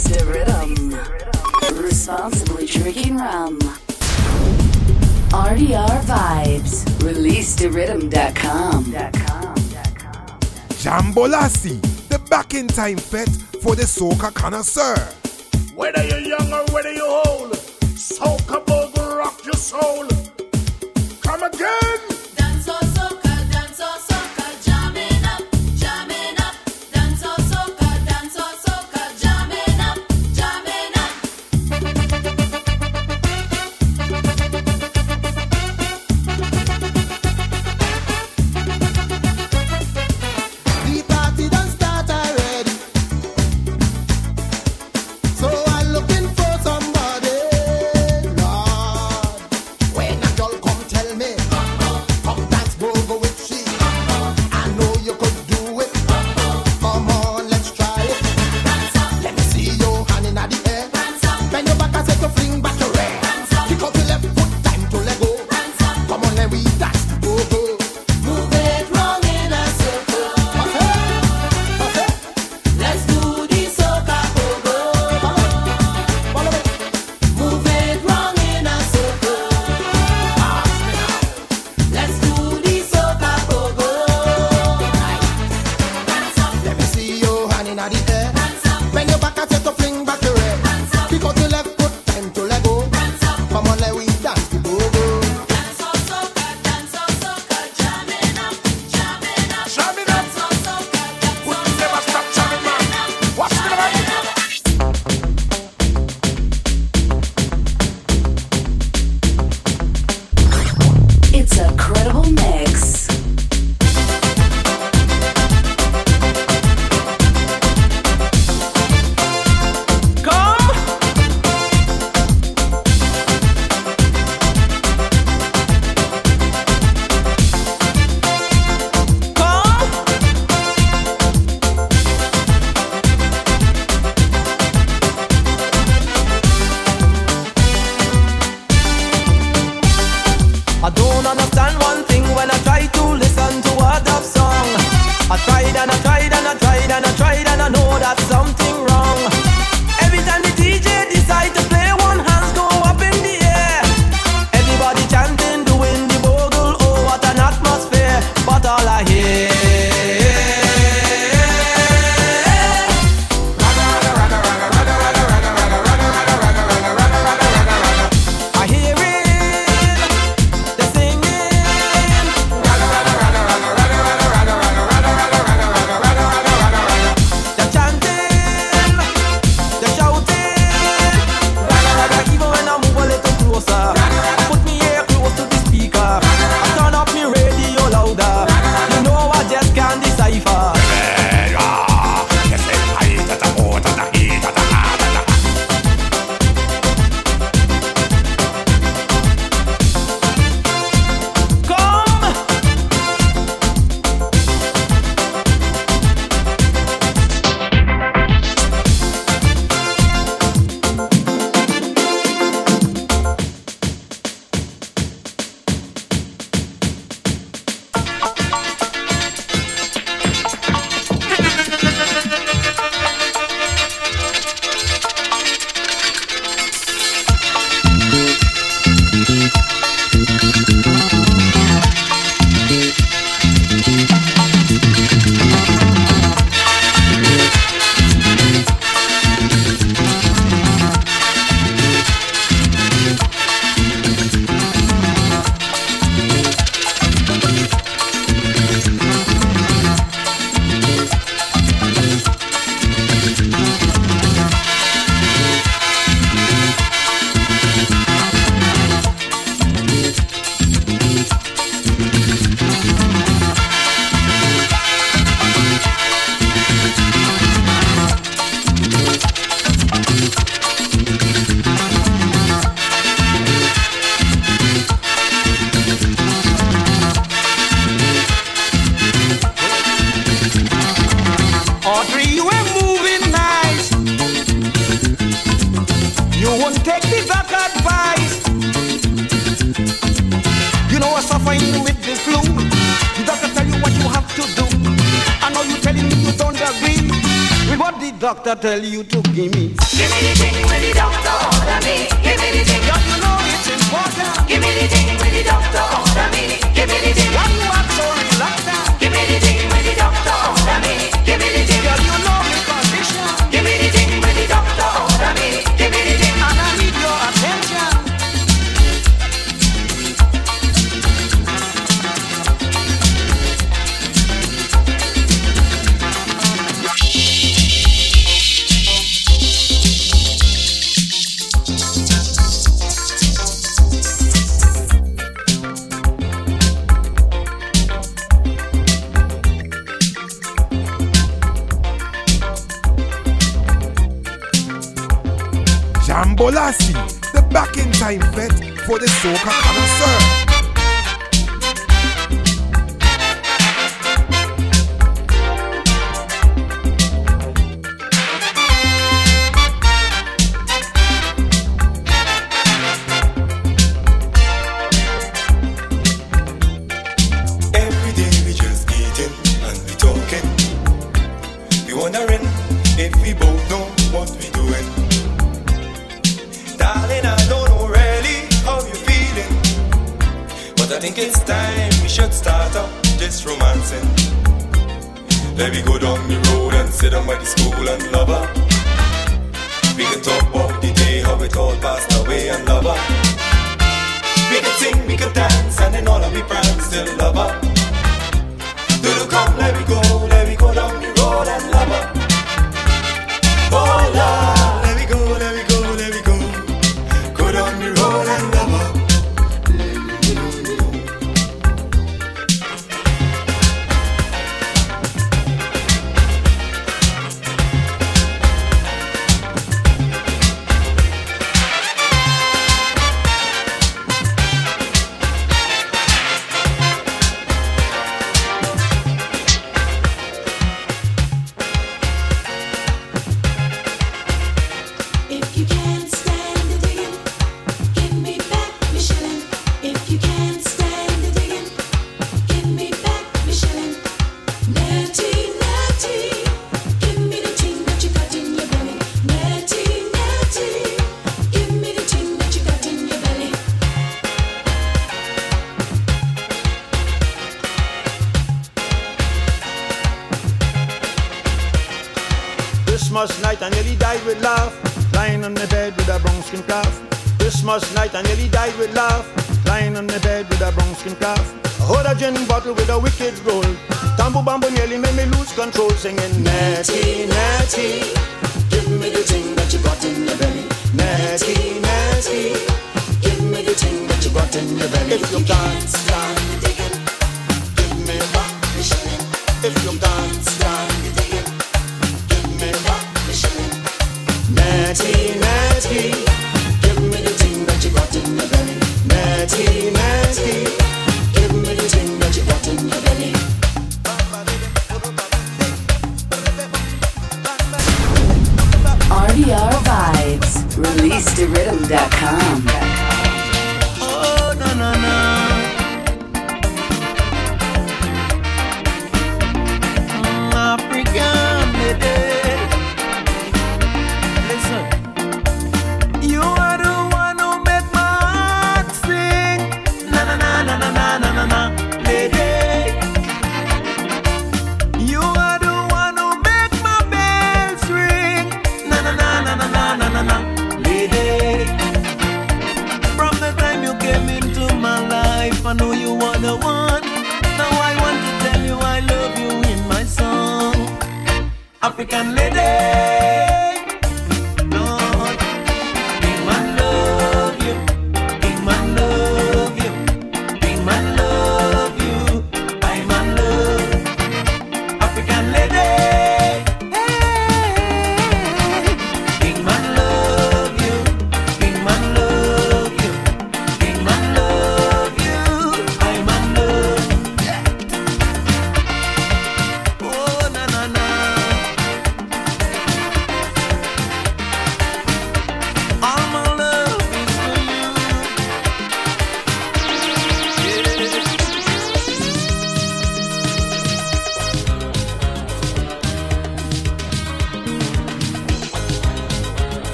Release the rhythm. Responsibly drinking rum. RDR Vibes. ReleaseTheRhythm.com. Jambolasi, the back in time fete for the soca connoisseur. Whether you're young or whether you're old, soca bogle rock your soul. Come again. I don't understand one You won't take the back advice. You know I'm suffering with the flu. The doctor tell you what you have to do. I know you telling me you don't agree with what the doctor tell you to give me? Give me the thing when the doctor order me. Give me the thing. Don't you know it's important? Give me the thing when the doctor order me. Give me the thing. Why you 我的手 this.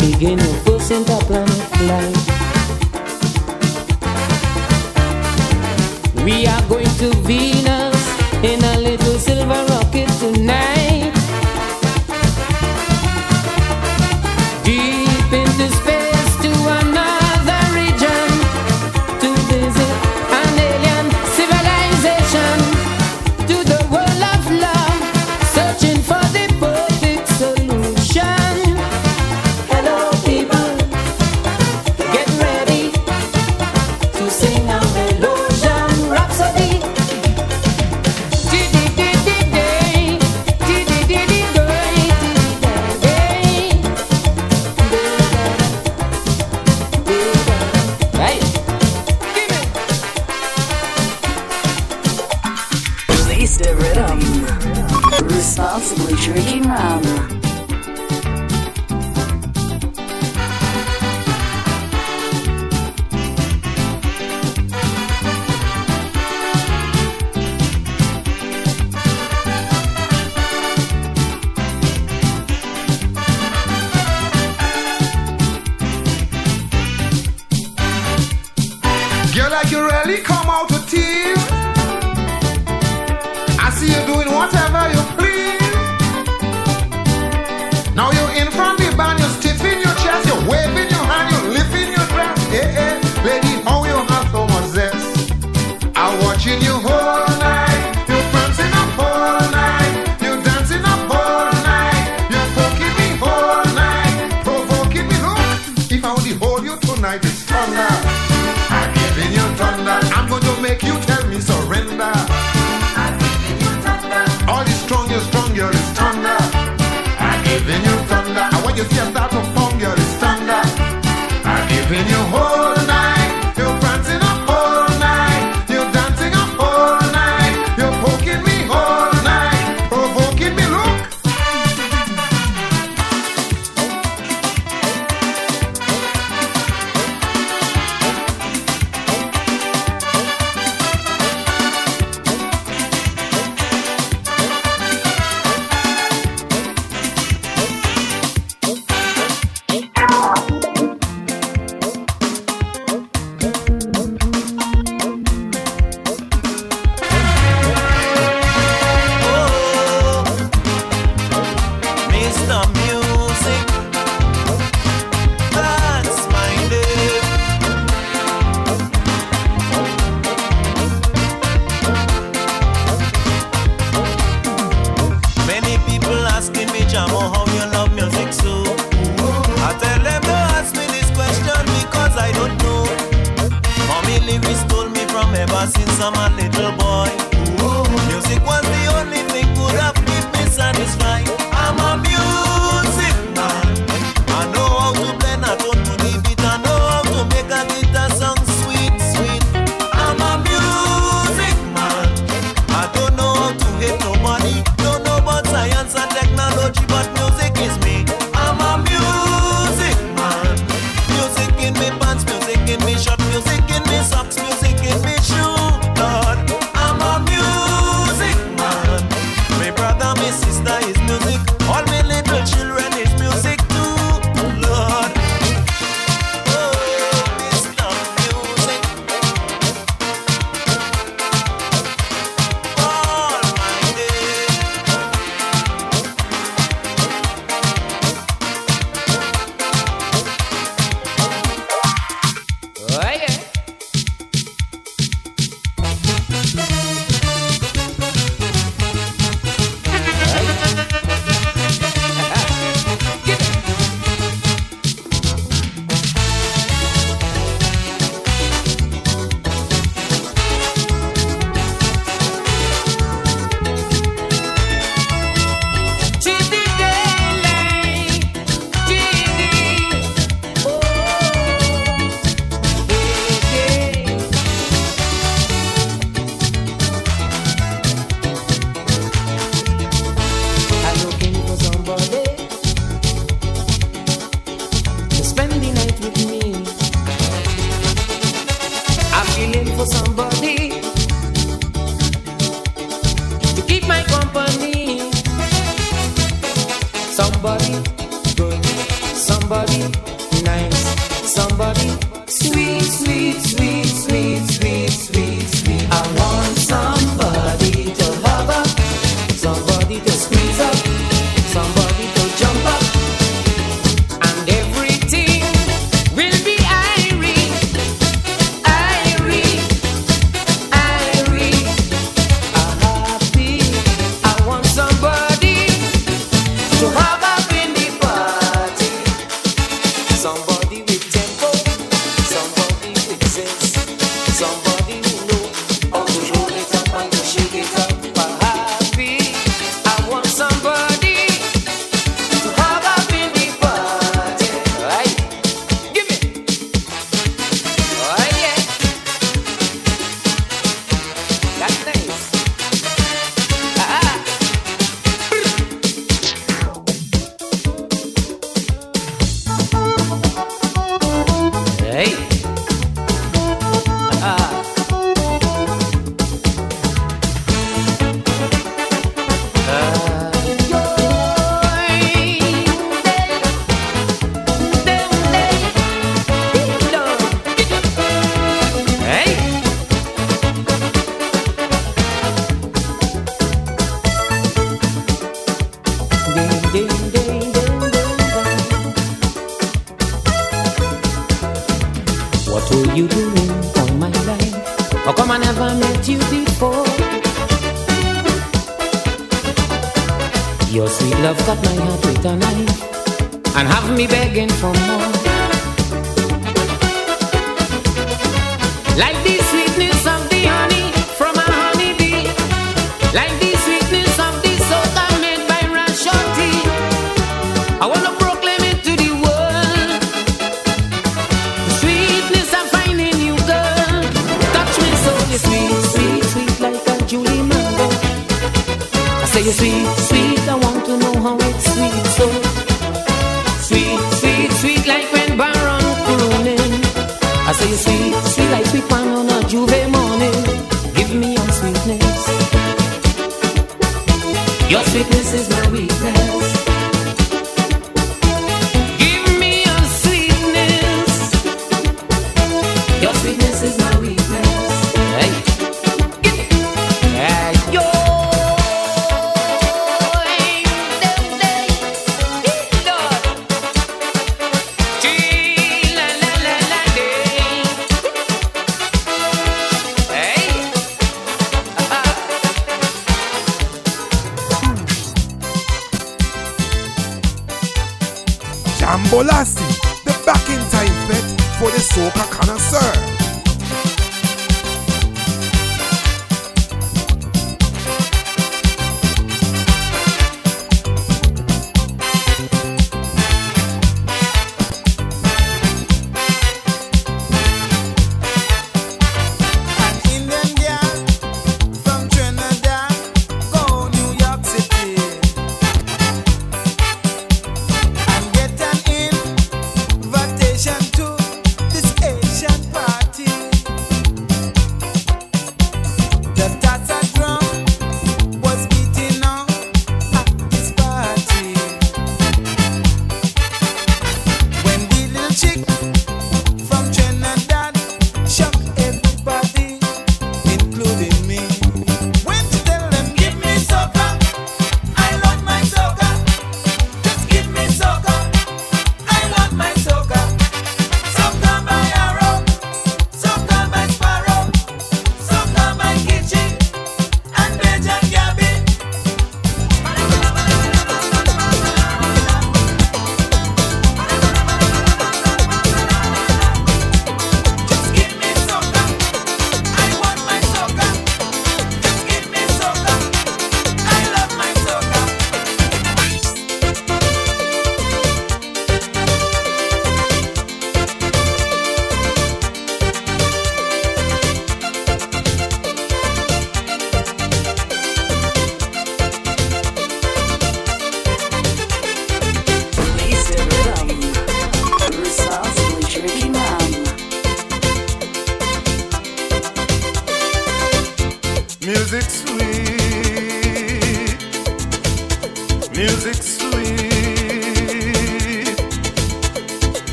Off and begin your first interplanet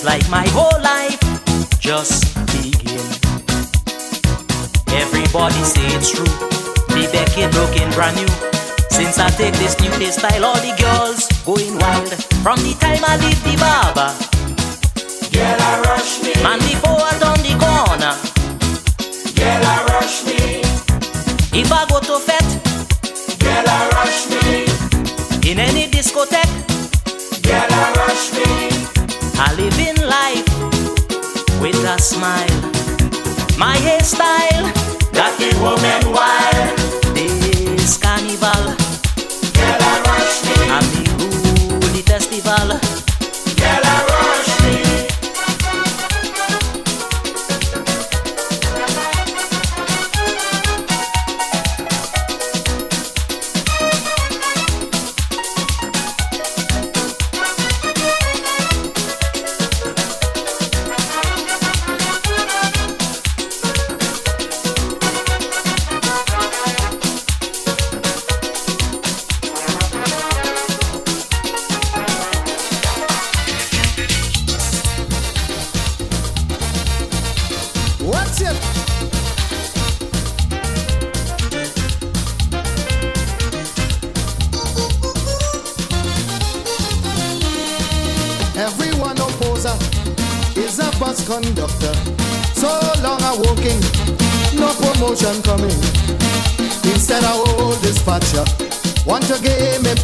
Seems like my whole life just begin. Everybody say it's true. The decade looking brand new. Since I take this new hairstyle, all the girls going wild. From the time I leave the barber, girl I rush me. Man before I turn the corner, girl I rush me. If I go to fete, girl I rush me. In any discotheque, girl I rush. I live in life with a smile. My hairstyle got woman wild. This carnival, the festival.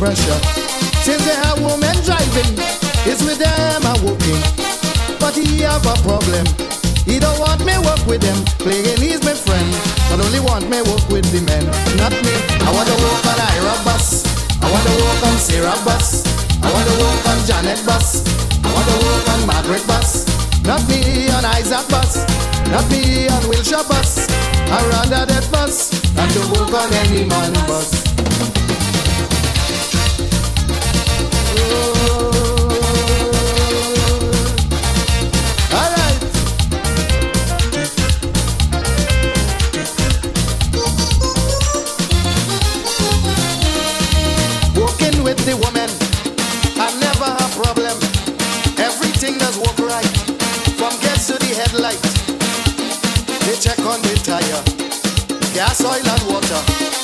Pressure. Since they have women driving, it's with them I'm walking. But he have a problem. He don't want me work with them, playing he's my friend. But only want me work with the men, not me. I want to work on Ira bus. I want to work on Sarah bus. I want to work on Janet bus. I want to work on Margaret bus. Not me on Isaac bus. Not me on Wilshire bus. I rather that bus than to work on any man bus. And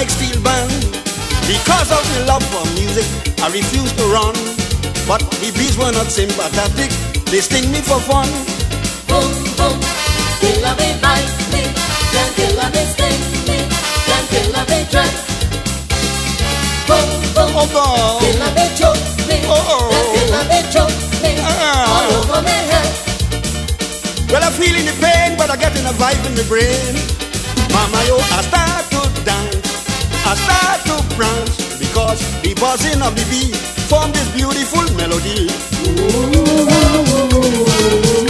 like steel band. Because of my love for music, I refuse to run. But the bees were not sympathetic, they sting me for fun. Boom, boom, kill a bee bites me, then kill a bee stings me, then kill a bee drugs. Boom, boom, oh, boom. kill a bee chokes me, oh, oh. then kill a bee chokes me, uh-uh. all over me head. Well, I'm feeling the pain, but I'm getting a vibe in the brain. Mama, yo, I start to dance. I start to branch because the buzzing of the bee formed this beautiful melody. Ooh, ooh, ooh,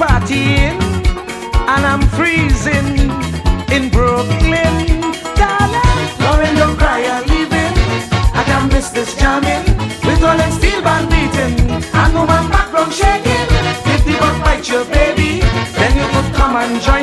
partying and I'm freezing in Brooklyn. Darling, Lauren, don't cry, I'm leaving. I can't miss this jamming with all them steel band beating and woman background shaking. If the bug bites your baby, then you could come and join.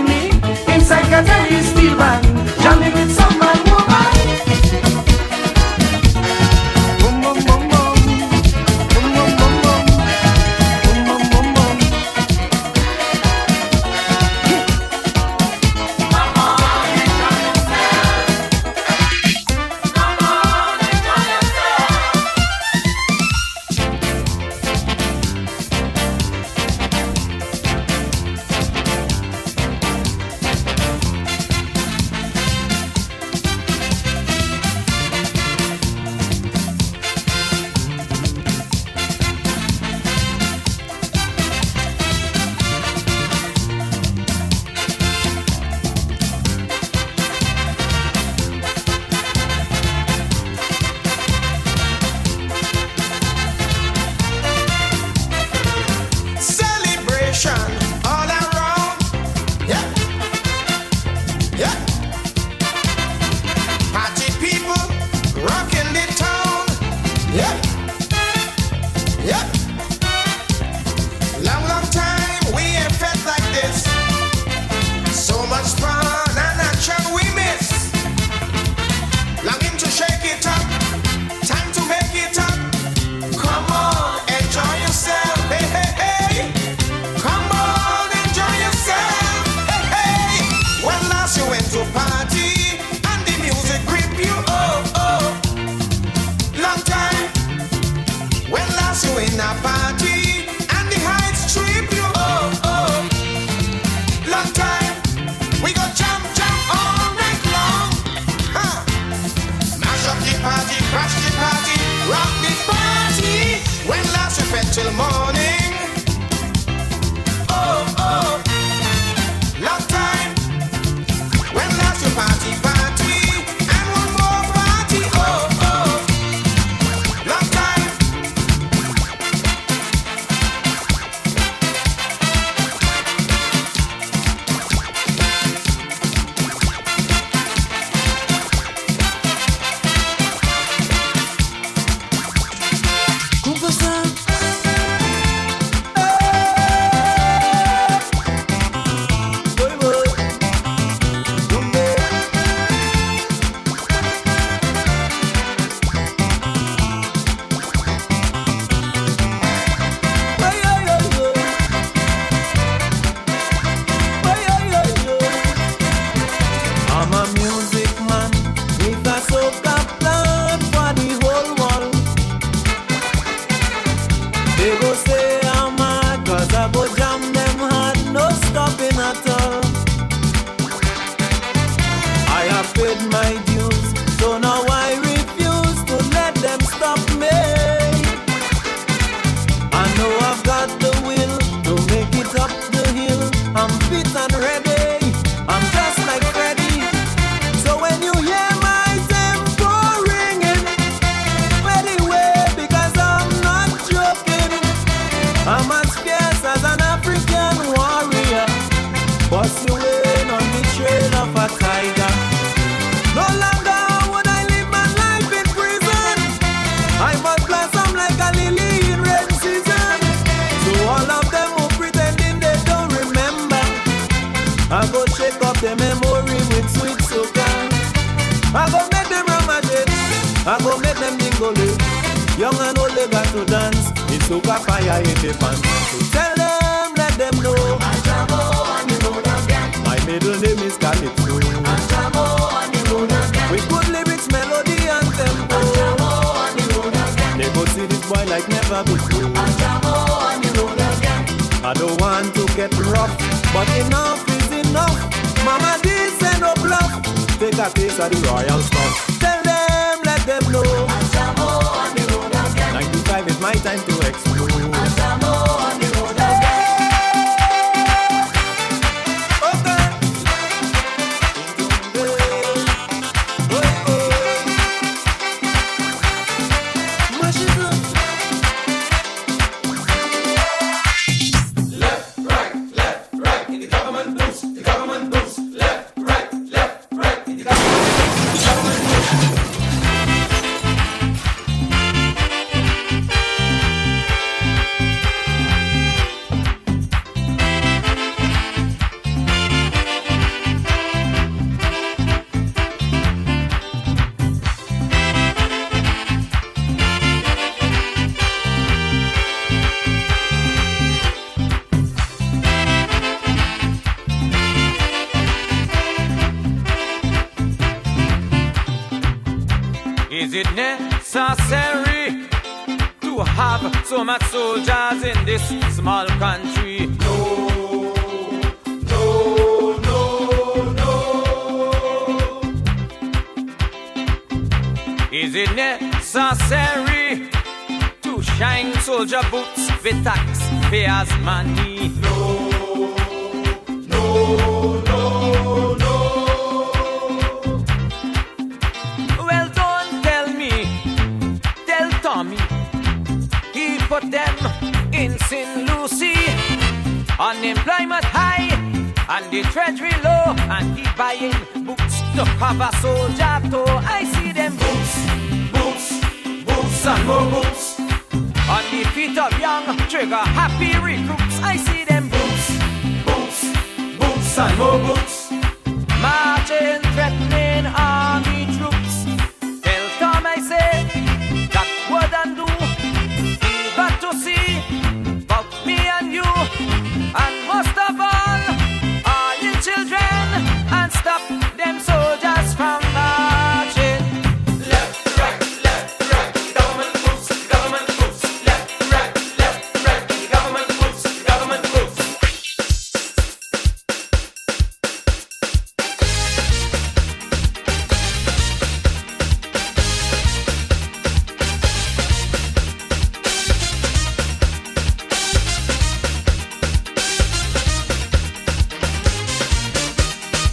Taxpayers' money?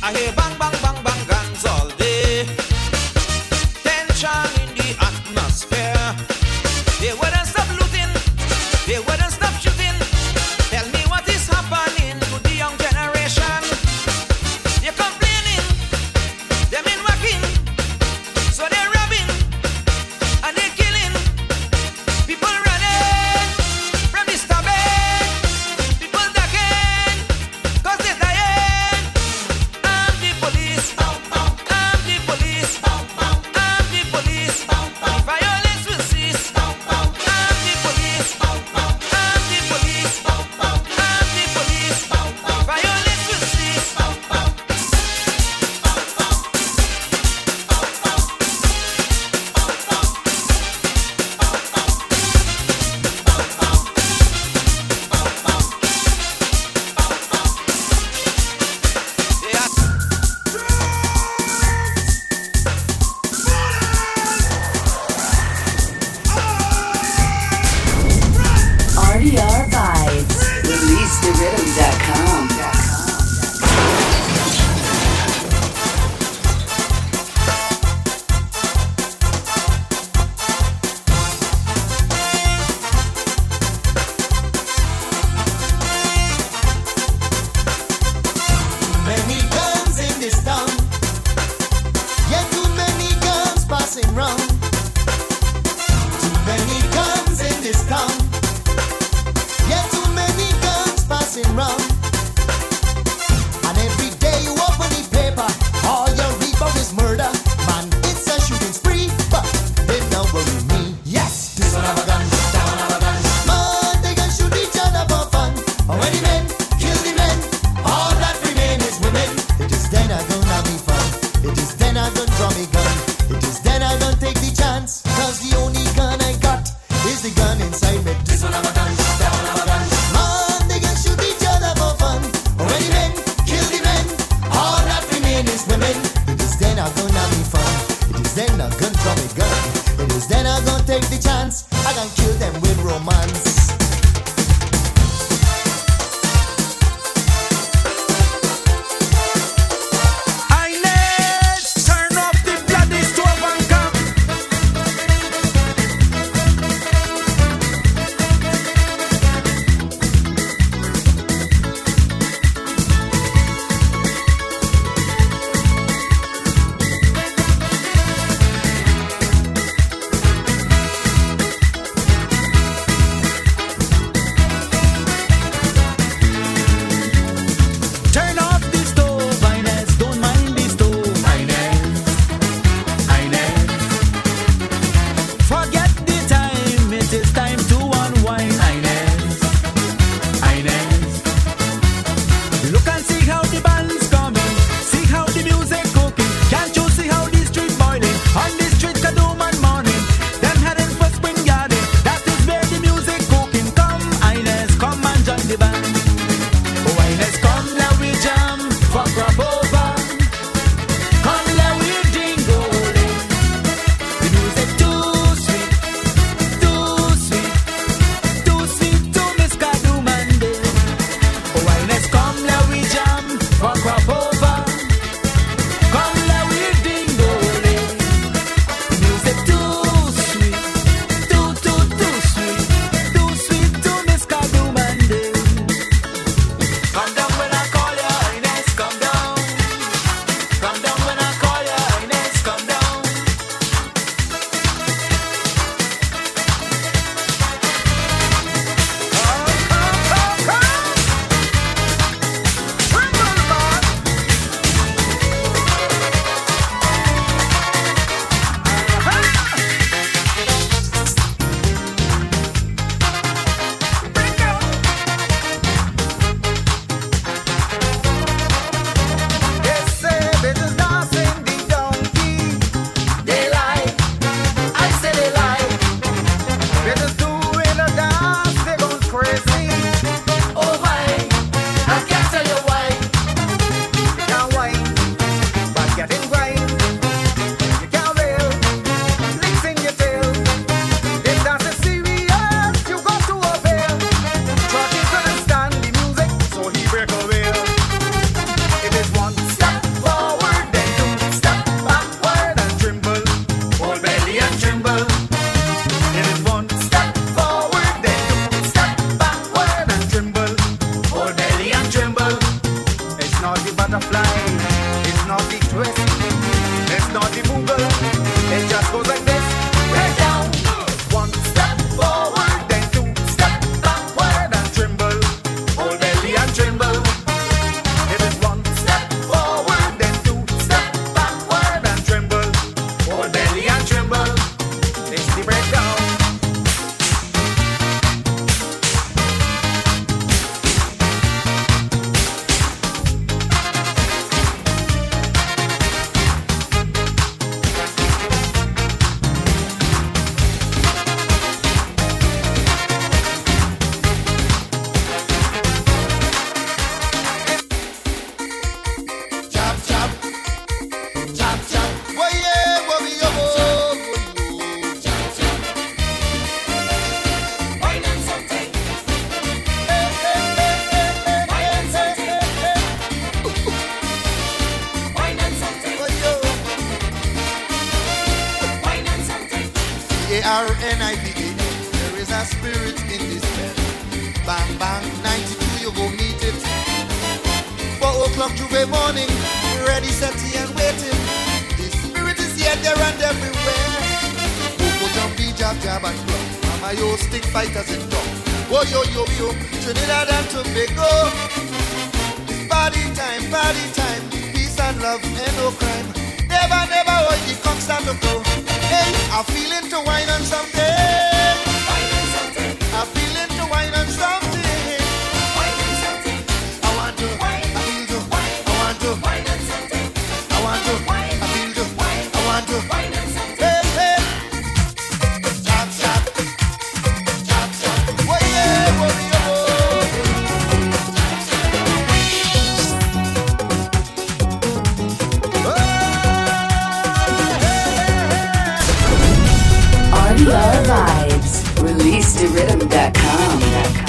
I hear bang bang bang Release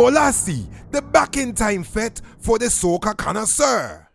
Bolasi, the back in time fete for the soca connoisseur.